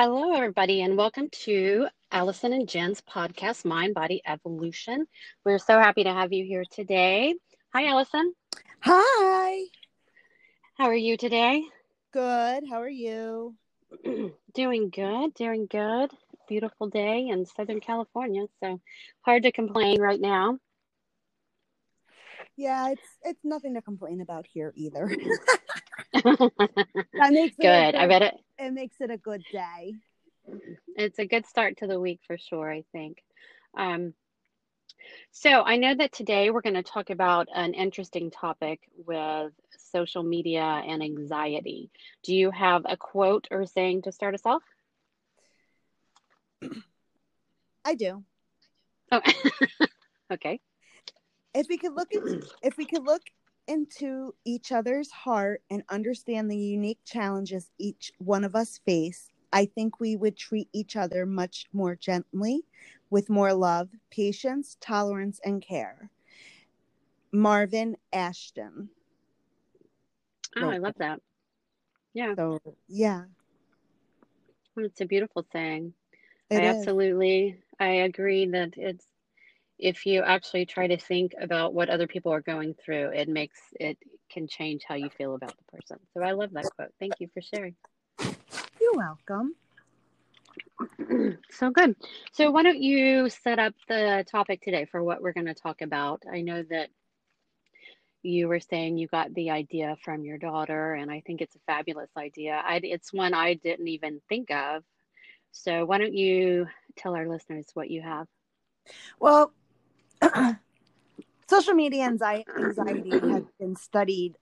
Hello, everybody, and welcome to Allison and Jen's podcast, Mind Body Evolution. We're so happy to have you here today. Hi, Allison. Hi. How are you today? Good. How are you? doing good, doing good. Beautiful day in Southern California, so hard to complain right now. Yeah, it's it's nothing to complain about here either. that makes good. good. I bet it. It makes it a good day. It's a good start to the week for sure. I think. Um, so I know that today we're going to talk about an interesting topic with social media and anxiety. Do you have a quote or saying to start us off? I do. Oh, okay if we could look at, if we could look into each other's heart and understand the unique challenges each one of us face, I think we would treat each other much more gently, with more love, patience, tolerance, and care. Marvin Ashton. Oh, I love that. Yeah. So, yeah. It's a beautiful thing. It I is. absolutely I agree that it's if you actually try to think about what other people are going through, it makes it can change how you feel about the person. So I love that quote. Thank you for sharing. You're welcome. so good. So why don't you set up the topic today for what we're going to talk about? I know that you were saying you got the idea from your daughter, and I think it's a fabulous idea. I, it's one I didn't even think of. So why don't you tell our listeners what you have? Well, social media anxiety has been studied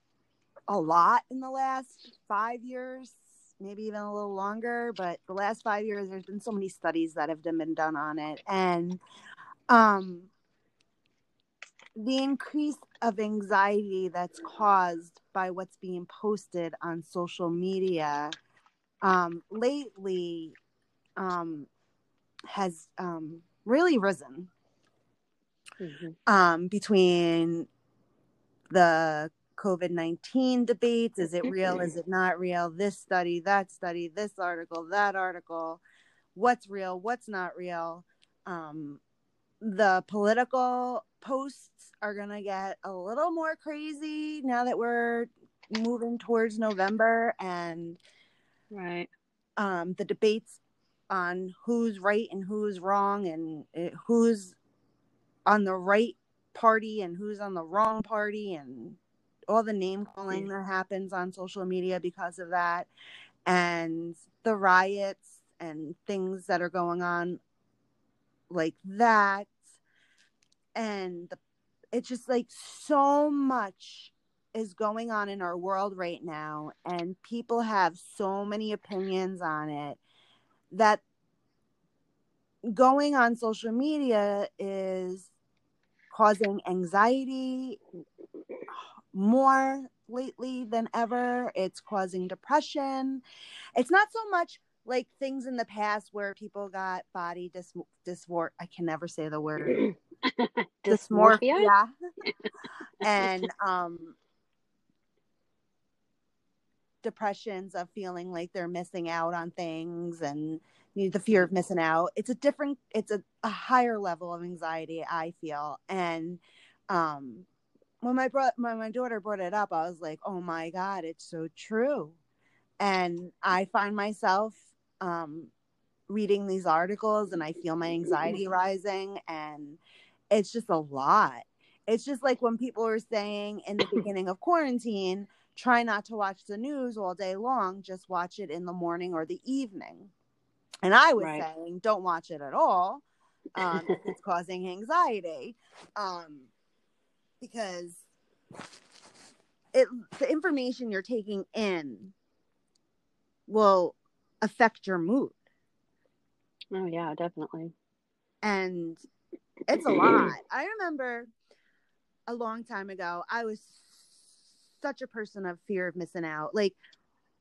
a lot in the last five years, maybe even a little longer. But the last five years, there's been so many studies that have been done on it, and um, the increase of anxiety that's caused by what's being posted on social media um, lately um, has um, really risen mm-hmm. um, between the COVID 19 debates. Is it real? Is it not real? This study, that study, this article, that article. What's real? What's not real? Um, the political posts are going to get a little more crazy now that we're moving towards November and right um, the debates on who's right and who's wrong and it, who's on the right party and who's on the wrong party and all the name calling that happens on social media because of that. And the riots and things that are going on like that. And the, it's just like so much is going on in our world right now. And people have so many opinions on it that going on social media is causing anxiety more lately than ever. It's causing depression. It's not so much like things in the past where people got body dys dysmor I can never say the word dysmorphia. dysmorphia. and um depressions of feeling like they're missing out on things and the fear of missing out. It's a different it's a, a higher level of anxiety i feel. And um when my my daughter brought it up i was like oh my god it's so true. And i find myself um reading these articles and i feel my anxiety rising and it's just a lot. It's just like when people were saying in the beginning of quarantine try not to watch the news all day long just watch it in the morning or the evening and I was right. saying, don't watch it at all. Um, it's causing anxiety. Um, because it the information you're taking in will affect your mood. Oh yeah, definitely. And it's a lot. I remember a long time ago, I was such a person of fear of missing out. Like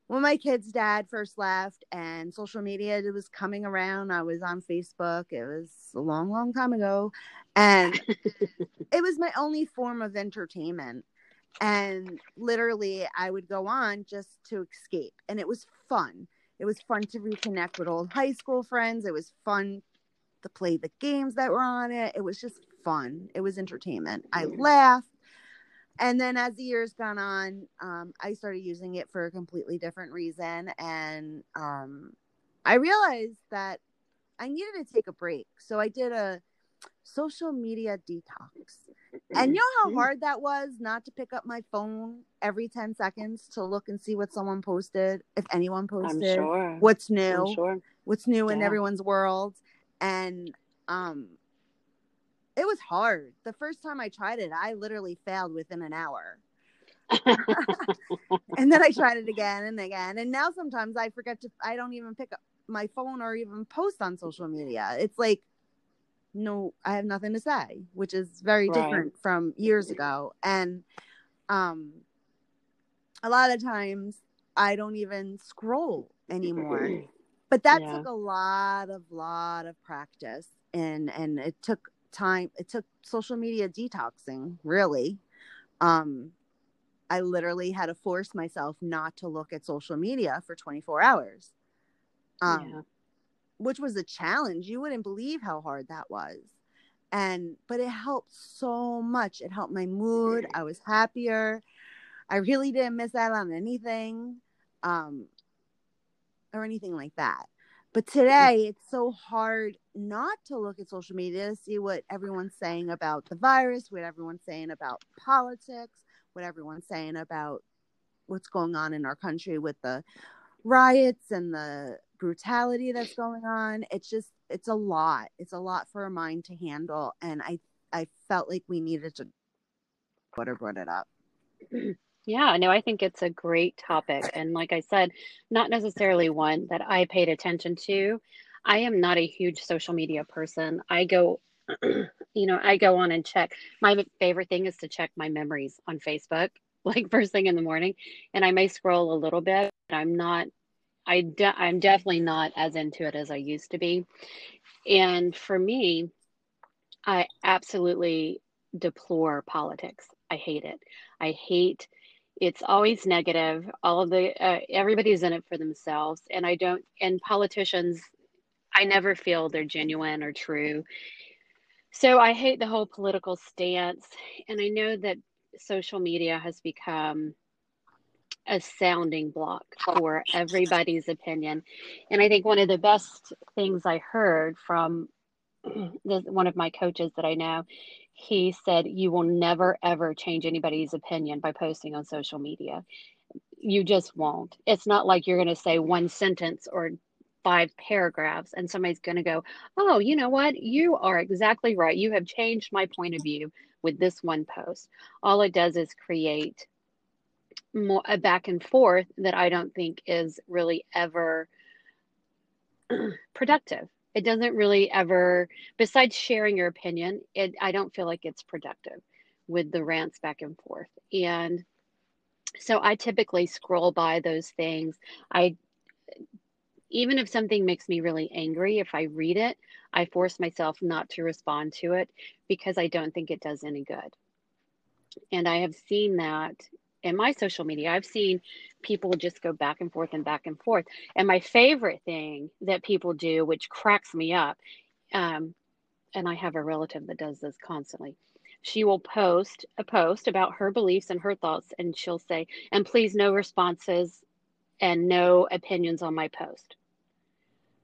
when my kid's dad first left and social media was coming around, I was on Facebook. It was a long, long time ago. And it was my only form of entertainment. And literally, I would go on just to escape. And it was fun It was fun to reconnect with old high school friends. It was fun to play the games that were on it. It was just fun. It was entertainment. I laughed. And then as the years gone on, um, I started using it for a completely different reason. And um, I realized that I needed to take a break. So I did a social media detox. And you know how mm-hmm. hard that was not to pick up my phone every 10 seconds to look and see what someone posted, if anyone posted, sure. what's new, sure. what's new yeah. in everyone's world. And um it was hard. The first time I tried it, I literally failed within an hour. and then I tried it again and again. And now sometimes I forget to I don't even pick up my phone or even post on social media. It's like no i have nothing to say which is very right. different from years ago and um a lot of times i don't even scroll anymore but that yeah. took a lot of lot of practice and and it took time it took social media detoxing really um i literally had to force myself not to look at social media for 24 hours um yeah which was a challenge. You wouldn't believe how hard that was. And but it helped so much. It helped my mood. I was happier. I really didn't miss out on anything um or anything like that. But today it's so hard not to look at social media to see what everyone's saying about the virus, what everyone's saying about politics, what everyone's saying about what's going on in our country with the riots and the brutality that's going on. It's just it's a lot. It's a lot for a mind to handle. And i i felt like we needed to put her brought it up yeah no i think it's a great topic and like i said not necessarily one that i paid attention to i am not a huge social media person i go you know i go on and check my favorite thing is to check my memories on facebook like first thing in the morning and i may scroll a little bit i'm not I de- I'm definitely not as into it as I used to be. And for me, I absolutely deplore politics. I hate it. I hate it's always negative. All of the uh, everybody's in it for themselves, and I don't. And politicians, I never feel they're genuine or true. So I hate the whole political stance, and I know that social media has become a sounding block for everybody's opinion. And I think one of the best things I heard from one of my coaches that I know, he said, You will never, ever change anybody's opinion by posting on social media. You just won't. It's not like you're going to say one sentence or five paragraphs and somebody's going to go, Oh, you know what? You are exactly right. You have changed my point of view with this one post. All it does is create more a back and forth that I don't think is really ever productive. It doesn't really ever, besides sharing your opinion, it I don't feel like it's productive with the rants back and forth. And so I typically scroll by those things. I even if something makes me really angry, if I read it, I force myself not to respond to it because I don't think it does any good. And I have seen that in my social media, I've seen people just go back and forth and back and forth. And my favorite thing that people do, which cracks me up, um, and I have a relative that does this constantly. She will post a post about her beliefs and her thoughts, and she'll say, and please, no responses and no opinions on my post.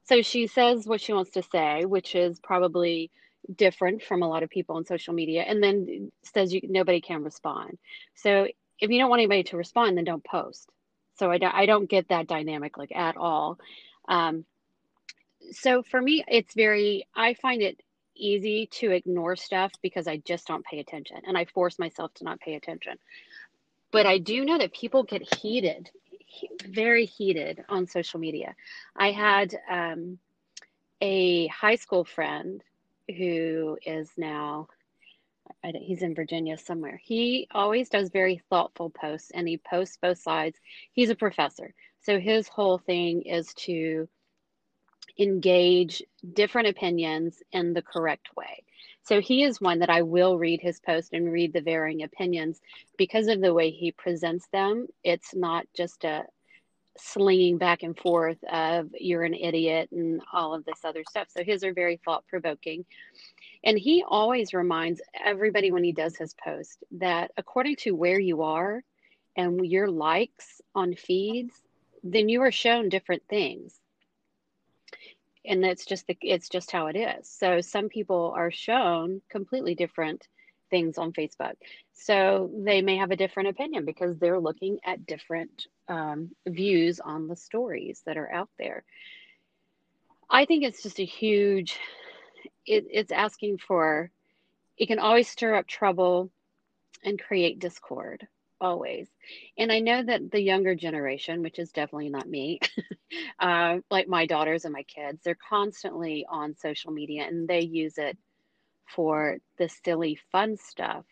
So she says what she wants to say, which is probably different from a lot of people on social media, and then says you, nobody can respond. So if you don't want anybody to respond, then don't post. So I don't, I don't get that dynamic like at all. Um, so for me, it's very, I find it easy to ignore stuff because I just don't pay attention and I force myself to not pay attention. But I do know that people get heated, very heated on social media. I had um, a high school friend who is now he's in Virginia somewhere. He always does very thoughtful posts and he posts both sides. He's a professor. So his whole thing is to engage different opinions in the correct way. So he is one that I will read his post and read the varying opinions because of the way he presents them. It's not just a slinging back and forth of you're an idiot and all of this other stuff. So his are very thought provoking. And he always reminds everybody when he does his post that according to where you are and your likes on feeds, then you are shown different things. And that's just the, it's just how it is. So some people are shown completely different things on Facebook. So they may have a different opinion because they're looking at different um, views on the stories that are out there. I think it's just a huge, it, it's asking for, it can always stir up trouble and create discord, always. And I know that the younger generation, which is definitely not me, uh, like my daughters and my kids, they're constantly on social media and they use it for the silly fun stuff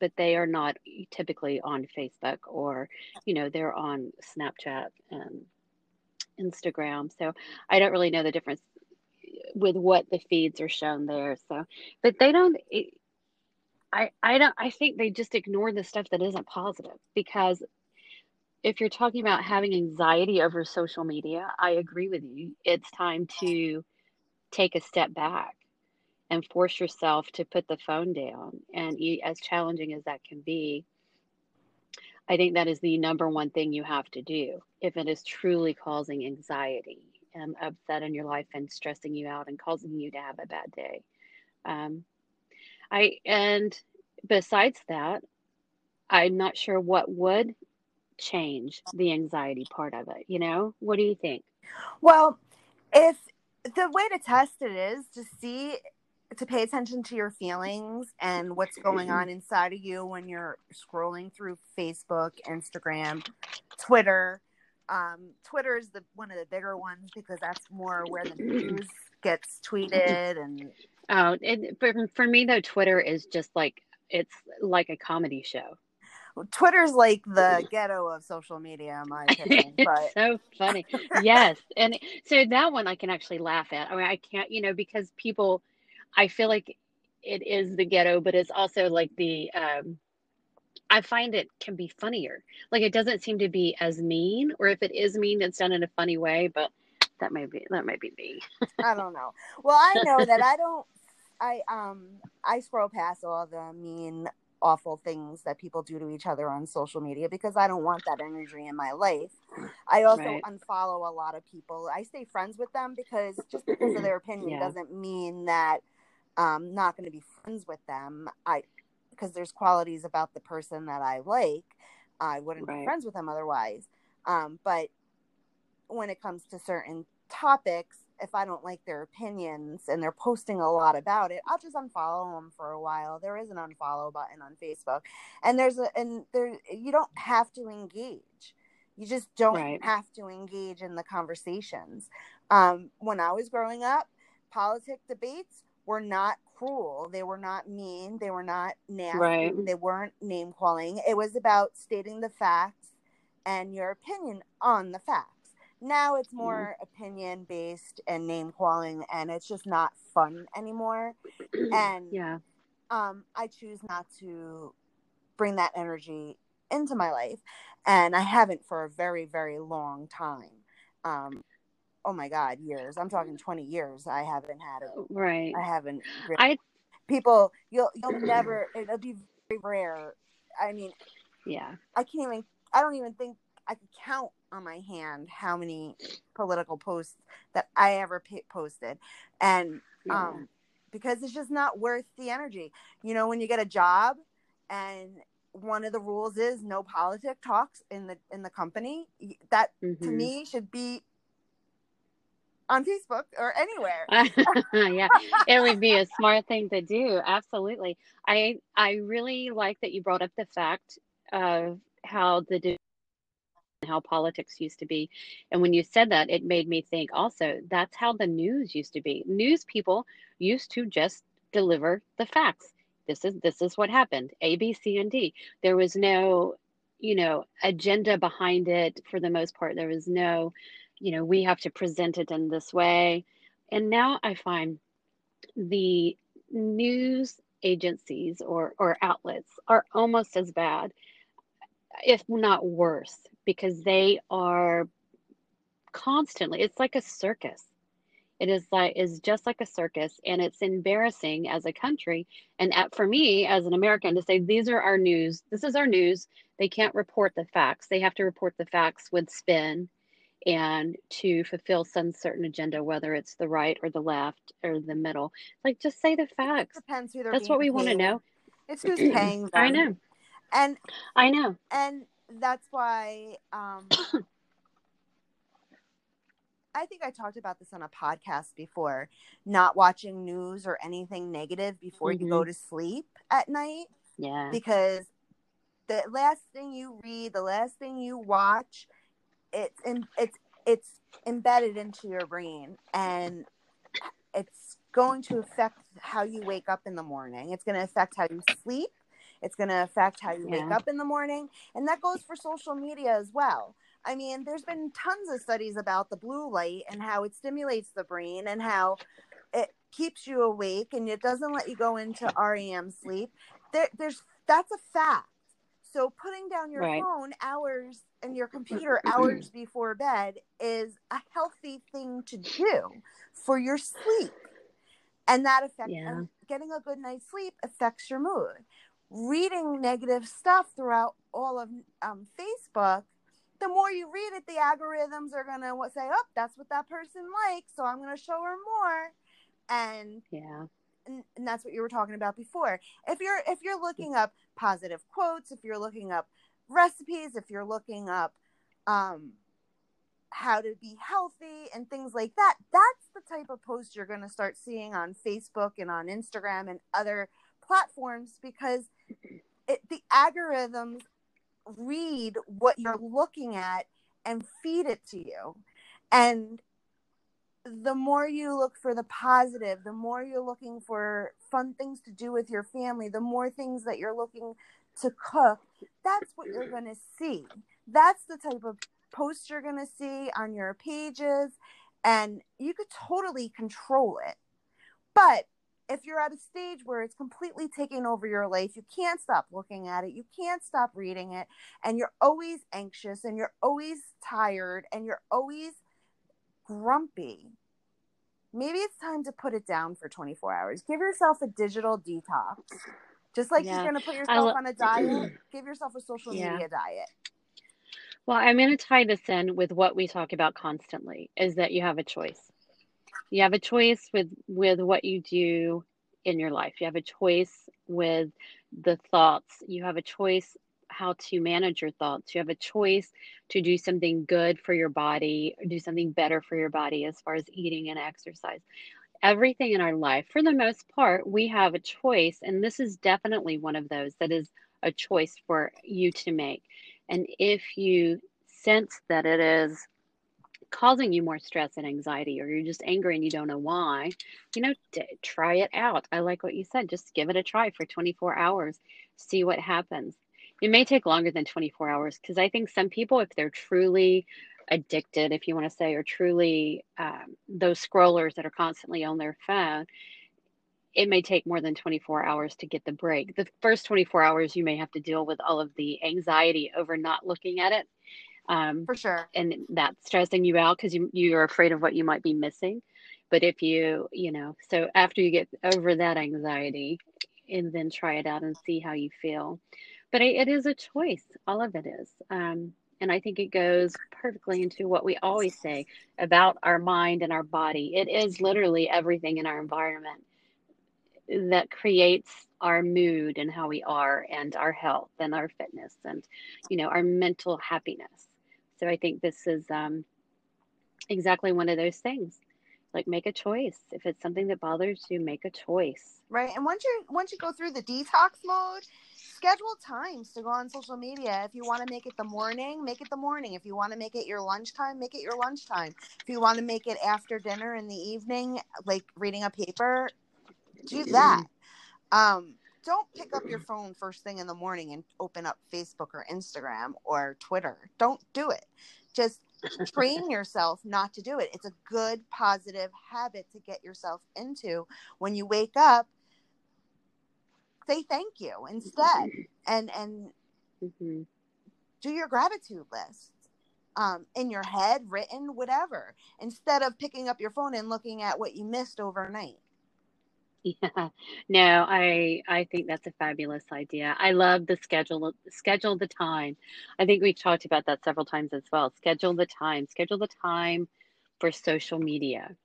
but they are not typically on facebook or you know they're on snapchat and instagram. So i don't really know the difference with what the feeds are shown there. So but they don't i i don't i think they just ignore the stuff that isn't positive because if you're talking about having anxiety over social media i agree with you. It's time to take a step back and force yourself to put the phone down. And as challenging as that can be, I think that is the number one thing you have to do if it is truly causing anxiety and upset in your life and stressing you out and causing you to have a bad day. Um, I and besides that, I'm not sure what would change the anxiety part of it. You know, what do you think? Well, if the way to test it is to see to pay attention to your feelings and what's going on inside of you when you're scrolling through Facebook, Instagram, Twitter. Um, Twitter is the one of the bigger ones because that's more where the news gets tweeted and. Oh, it, for, for me though, Twitter is just like it's like a comedy show. Twitter's like the ghetto of social media, in my opinion. But so funny, yes, and so that one I can actually laugh at. I mean, I can't, you know, because people I feel like it is the ghetto, but it's also like the um, I find it can be funnier. Like it doesn't seem to be as mean, or if it is mean, it's done in a funny way. But that might be that might be me. I don't know. Well, I know that I don't. I um I scroll past all the mean, awful things that people do to each other on social media because I don't want that energy in my life. I also right. unfollow a lot of people. I stay friends with them because just because of their opinion yeah. doesn't mean that um, not going to be friends with them. I because there's qualities about the person that I like. I wouldn't right. be friends with them otherwise. Um, but when it comes to certain topics, if I don't like their opinions and they're posting a lot about it, I'll just unfollow them for a while. There is an unfollow button on Facebook, and there's a and there you don't have to engage. You just don't right. have to engage in the conversations. Um, when I was growing up, politic debates were not cruel. They were not mean. They were not nasty. Right. They weren't name calling. It was about stating the facts and your opinion on the facts. Now it's more mm. opinion based and name calling, and it's just not fun anymore. And yeah, um, I choose not to bring that energy into my life, and I haven't for a very, very long time. Um, oh my god years. I'm talking 20 years. I haven't had it right. I haven't really, i people you'll you'll never it'll be very rare. I mean yeah. I can't even i don't even think i could count on my hand how many political posts that i ever posted. And yeah. um because it's just not worth the energy. You know when you get a job and one of the rules is no politic talks in the in the company that mm-hmm. to me should be on Facebook or anywhere. yeah, it would be a smart thing to do. Absolutely. I I really like that you brought up the fact of how the how politics used to be. And when you said that, it made me think also that's how the news used to be. News people used to just deliver the facts. This is this is what happened. A, B, C, and D. There was no, you know, agenda behind it for the most part. There was no you know, we have to present it in this way. And now I find the news agencies or, or outlets are almost as bad, if not worse, because they are constantly. It's like a circus. It is like is just like a circus, and it's embarrassing as a country and at, for me as an American to say these are our news. This is our news. They can't report the facts. They have to report the facts with spin and to fulfill some certain agenda, whether it's the right or the left or the middle. Like just say the facts. depends who they're That's what we want to know. It's who's paying them. I know. And I know. and that's why um I think I talked about this on a podcast before. Not watching news or anything negative before you go to sleep at night Yeah. because the last thing you read, the last thing you watch, it's in, it's it's embedded into your brain and it's going to affect how you wake up in the morning. It's going to affect how you sleep. It's going to affect how you wake up in the morning, and that goes for social media as well. I mean, there's been tons of studies about the blue light and how it stimulates the brain and how it keeps you awake and it doesn't let you go into REM sleep. There, there's that's a fact. So putting down your Right. phone hours and your computer hours before bed is a healthy thing to do for your sleep. And that affects Yeah. getting a good night's sleep affects your mood. Reading negative stuff throughout all of um, Facebook, the more you read it, the algorithms are gonna say, "Oh, that's what that person likes, so I'm gonna show her more." And Yeah. and, and that's what you were talking about before if you're if you're looking up positive quotes if you're looking up recipes if you're looking up um how to be healthy and things like that that's the type of post you're going to start seeing on facebook and on instagram and other platforms because it, the algorithms read what you're looking at and feed it to you. And the more you look for the positive, the more you're looking for fun things to do with your family, the more things that you're looking to cook, that's what you're going to see. That's the type of posts you're going to see on your pages, and you could totally control it. But if you're at a stage where it's completely taking over your life, you can't stop looking at it, you can't stop reading it, and you're always anxious and you're always tired and you're always grumpy, maybe it's time to put it down for 24 hours. Give yourself a digital detox. Just like Yeah. you're going to put yourself lo- on a diet, give yourself a social Yeah. media diet. Well, I'm going to tie this in with what we talk about constantly is that you have a choice. You have a choice with with what you do in your life. You have a choice with the thoughts. You have a choice how to manage your thoughts. You have a choice to do something good for your body, do something better for your body as far as eating and exercise. Everything in our life, for the most part, we have a choice, and this is definitely one of those that is a choice for you to make. And if you sense that it is causing you more stress and anxiety, or you're just angry and you don't know why, you know, try it out. I like what you said. Just give it a try for 24 hours, see what happens. It may take longer than 24 hours because I think some people, if they're truly addicted, if you want to say, or truly um, those scrollers that are constantly on their phone, it may take more than 24 hours to get the break. The first 24 hours, you may have to deal with all of the anxiety over not looking at it. Um, For sure. and that's stressing you out because you you're afraid of what you might be missing. But if you, you know, so after you get over that anxiety, and then try it out and see how you feel. But it, is a choice. All of it is. Um, and I think it goes perfectly into what we always say about our mind and our body. It is literally everything in our environment that creates our mood and how we are and our health and our fitness and you know our mental happiness so i think this is um, exactly one of those things like make a choice if it's something that bothers you make a choice Right. And once you once you go through the detox mode, schedule times to go on social media. If you want to make it the morning, make it the morning. If you want to make it your lunchtime, make it your lunchtime. If you want to make it after dinner in the evening, like reading a paper, do that. Um, don't pick up your phone first thing in the morning and open up Facebook or Instagram or Twitter. Don't do it. Just train yourself not to do it. It's a good positive habit to get yourself into. When you wake up, say thank you instead and and hmm do your gratitude list. um, in your head, written, whatever, instead of picking up your phone and looking at what you missed overnight. Yeah, no, I I think that's a fabulous idea. I love the schedule schedule the time. I think we've talked about that several times as well. Schedule the time. Schedule the time for social media.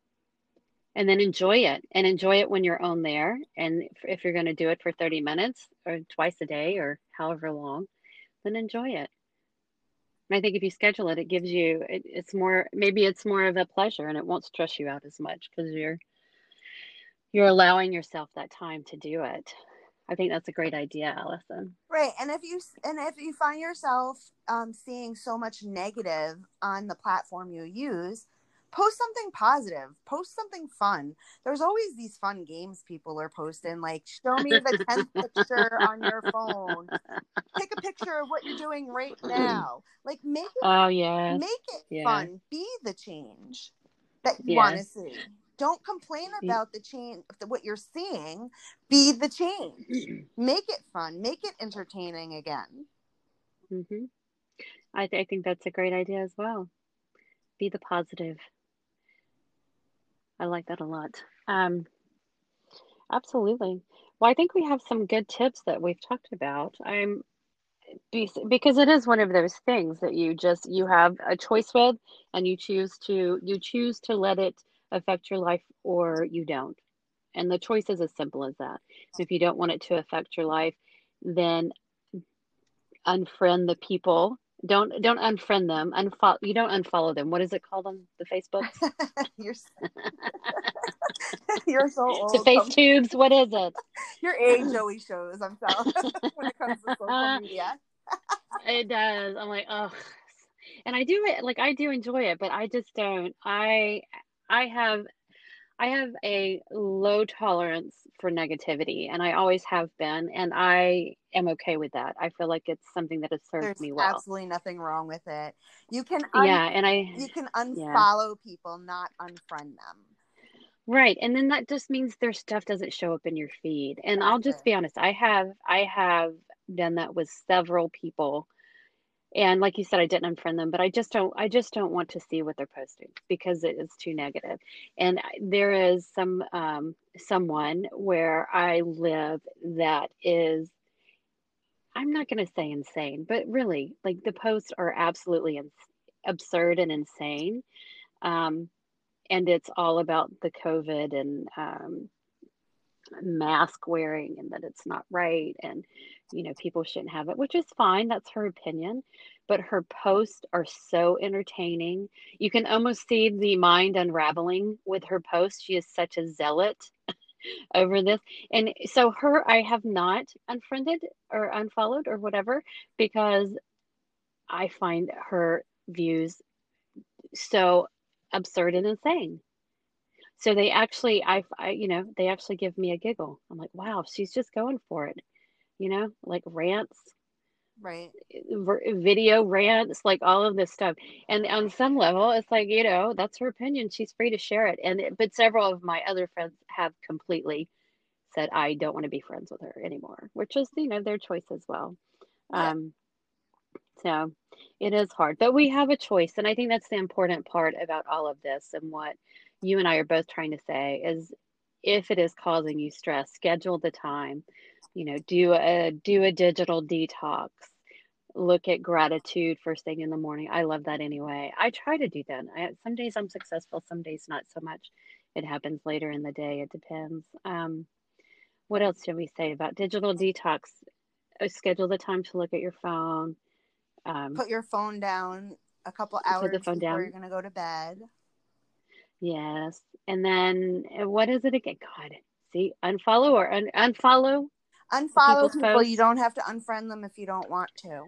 And then enjoy it and enjoy it when you're on there. And if, you're going to do it for 30 minutes or twice a day or however long, then enjoy it. And I think if you schedule it, it gives you it, it's more maybe it's more of a pleasure and it won't stress you out as much because you're you're allowing yourself that time to do it. I think that's a great idea, Allison. Right, and if you and if you find yourself um, seeing so much negative on the platform you use, post something positive. Post something fun. There's always these fun games people are posting, like show me the tenth picture on your phone. Take a picture of what you're doing right now. Like make it. Oh yeah. Make it yeah. fun. Be the change that you want to see. Don't complain about the change, what you're seeing. Be the change. Make it fun. Make it entertaining again. Mm-hmm. I, th- I think that's a great idea as well. Be the positive. I like that a lot. Um, absolutely. Well, I think we have some good tips that we've talked about. I'm because it is one of those things that you just you have a choice with and you choose to you choose to let it affect your life or you don't. And the choice is as simple as that. so If you don't want it to affect your life, then unfriend the people. Don't don't unfriend them. Unfollow you don't unfollow them. What is it called on the Facebook? you're you're so old. The face tubes. What is it? Your age always shows. I'm sorry when it comes to social uh, media. it does. I'm like, oh, and I do it. Like I do enjoy it, but I just don't. I I have I have a low tolerance for negativity and I always have been and I am okay with that. I feel like it's something that has served There's me well. There's absolutely nothing wrong with it. You can un- Yeah, and I you can unfollow yeah. people, not unfriend them. Right. And then that just means their stuff doesn't show up in your feed. And I'll just be honest, I have I have done that with several people and like you said i didn't unfriend them but i just don't i just don't want to see what they're posting because it is too negative. negative and there is some um, someone where i live that is i'm not going to say insane but really like the posts are absolutely ins- absurd and insane um, and it's all about the covid and um, mask wearing and that it's not right and you know people shouldn't have it which is fine that's her opinion but her posts are so entertaining. You can almost see the mind unraveling with her posts. She is such a zealot over this. And so her i have not unfriended or unfollowed or whatever because i find her views so absurd and insane. So they actually I, I you know they actually give me a giggle. I'm like wow she's just going for it. You know like rants right. Video rants like all of this stuff. And on some level it's like you know that's her opinion. She's free to share it. And it, but several of my other friends have completely said i don't want to be friends with her anymore which is you know their choice as well. Yeah. um so it is hard. But we have a choice. And i think that's the important part about all of this and what you and I are both trying to say is if it is causing you stress, schedule the time. You know, do a do a digital detox. Look at gratitude first thing in the morning. I love that anyway. I try to do that. I, some days I'm successful, some days not so much. It happens later in the day. It depends. Um, what else did we say about digital detox? Uh, schedule the time to look at your phone. Um, Put your phone down a couple hours before down. you're going to go to bed. Yes. And then uh, what is it again? God, see, unfollow or un- unfollow? Unfollow people. Posts. You don't have to unfriend them if you don't want to.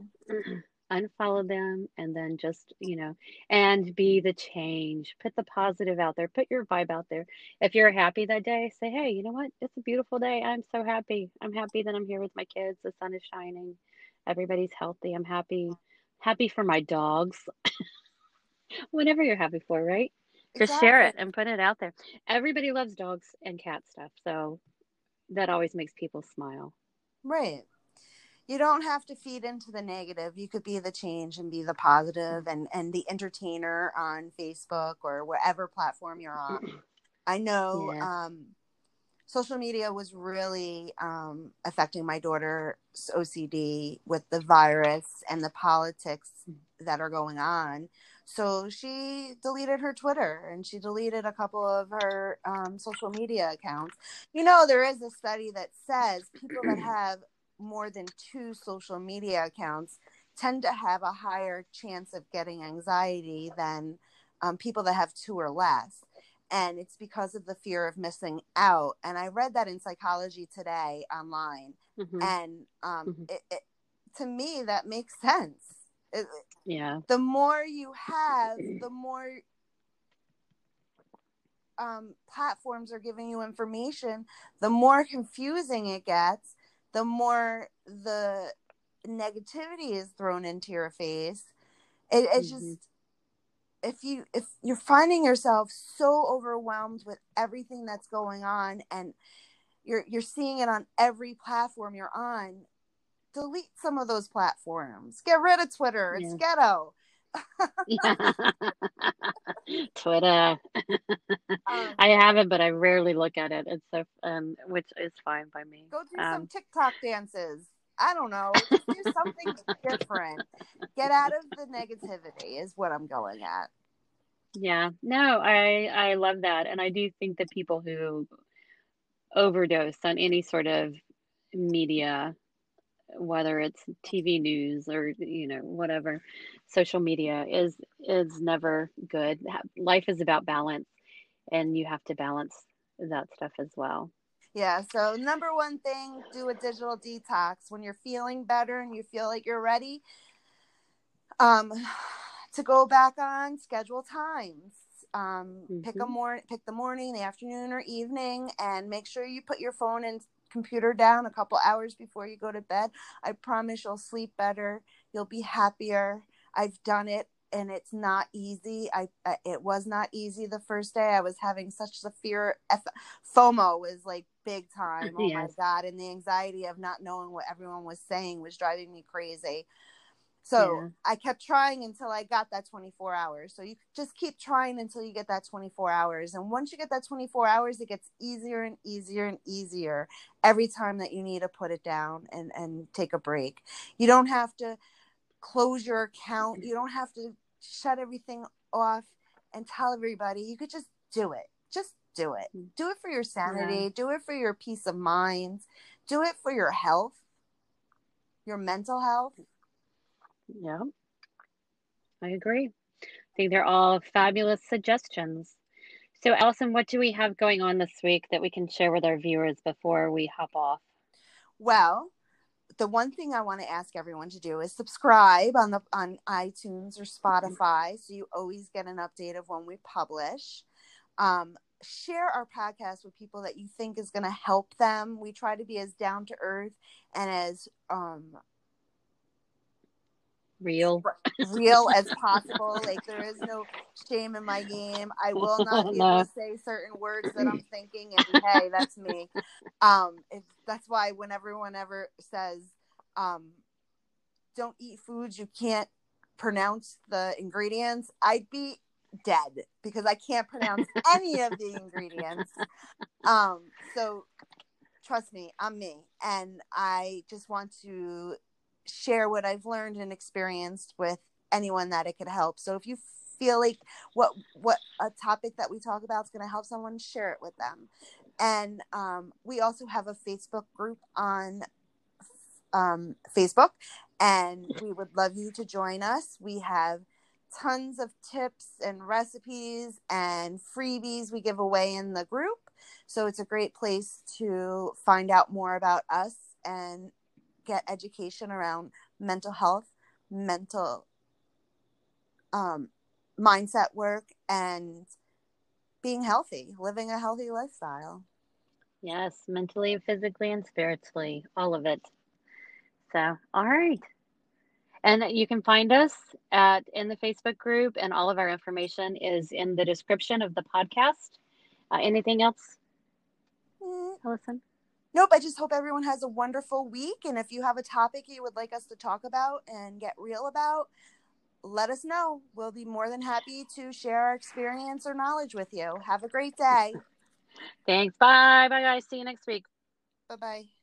unfollow them and then just, you know, and be the change. Put the positive out there. Put your vibe out there. If you're happy that day, say, hey, you know what? It's a beautiful day. I'm so happy. I'm happy that I'm here with my kids. The sun is shining. Everybody's healthy. I'm happy. Happy for my dogs. Whatever you're happy for, right? Just exactly. share it and put it out there. Everybody loves dogs and cat stuff, so that always makes people smile. Right. you don't have to feed into the negative you could be the change and be the positive and and the entertainer on facebook or whatever platform you're on i know Yeah. um social media was really um affecting my daughter's ocd with the virus and the politics that are going on so she deleted her twitter and she deleted a couple of her um, social media accounts you know there is a study that says people that have more than two social media accounts tend to have a higher chance of getting anxiety than um, people that have two or less. And it's because of the fear of missing out. And I read that in Psychology Today online. Mhm. And um, Mhm. it, it, to me, that makes sense. It, Yeah. the more you have, the more um, platforms are giving you information, the more confusing it gets, the more the negativity is thrown into your face. It, it's Mhm. just if you if you're finding yourself so overwhelmed with everything that's going on and you're you're seeing it on every platform you're on delete some of those platforms get rid of twitter it's Yeah. ghetto Twitter. Um, I have it, but I rarely look at it. It's so, um, which is fine by me. Go do some Um, TikTok dances. I don't know. Just do something different. Get out of the negativity is what I'm going at. yeah. No, I I love that, and I do think that people who overdose on any sort of media, whether it's TV news or you know whatever, social media is is never good. Life is about balance, and you have to balance that stuff as well. Yeah. So number one thing, do a digital detox when you're feeling better and you feel like you're ready. Um, to go back on schedule times. Um, pick a Mhm. morning, pick the morning, the afternoon, or evening, and make sure you put your phone and computer down a couple hours before you go to bed. I promise you'll sleep better. You'll be happier. I've done it, and it's not easy. I, I it was not easy the first day. I was having such the fear. F- FOMO was like big time. Oh my god! And the anxiety of not knowing what everyone was saying was driving me crazy. So Yeah. I kept trying until I got that 24 hours. So you just keep trying until you get that 24 hours. And once you get that 24 hours, it gets easier and easier and easier every time that you need to put it down and, and take a break. You don't have to close your account. You don't have to shut everything off and tell everybody. You could just do it. Just do it. Hmm. Do it for your sanity. Do it for your peace of mind. Do it for your health, your mental health. Yeah, I agree. I think they're all fabulous suggestions. So, Allison, what do we have going on this week that we can share with our viewers before we hop off? Well, the one thing I want to ask everyone to do is subscribe on the on iTunes or Spotify so you always get an update of when we publish. Um, share our podcast with people that you think is going to help them. We try to be as down to earth and as um, Real. real as possible. Like there is no shame in my game. I will not be able to say certain words that I'm thinking, and hey, that's me. Um, it's, that's why when everyone ever says, um, "Don't eat foods you can't pronounce the ingredients," I'd be dead because I can't pronounce any of the ingredients. Um, so trust me, I'm me, and I just want to share what I've learned and experienced with anyone that it could help. So if you feel like what what a topic that we talk about is going to help someone, share it with them. And um, we also have a Facebook group on um, Facebook, and we would love you to join us. We have tons of tips and recipes and freebies we give away in the group. So it's a great place to find out more about us and get education around mental health, mental um, mindset work, and being healthy, living a healthy lifestyle. Yes, mentally, physically, and spiritually, all of it. So, all right. And you can find us at in the Facebook group, and all of our information is in the description of the podcast. Uh, anything else, Mm, Allison? Nope, I just hope everyone has a wonderful week. And if you have a topic you would like us to talk about and get real about, let us know. We'll be more than happy to share our experience or knowledge with you. Have a great day. Thanks. Bye. Bye, guys. See you next week. Bye bye.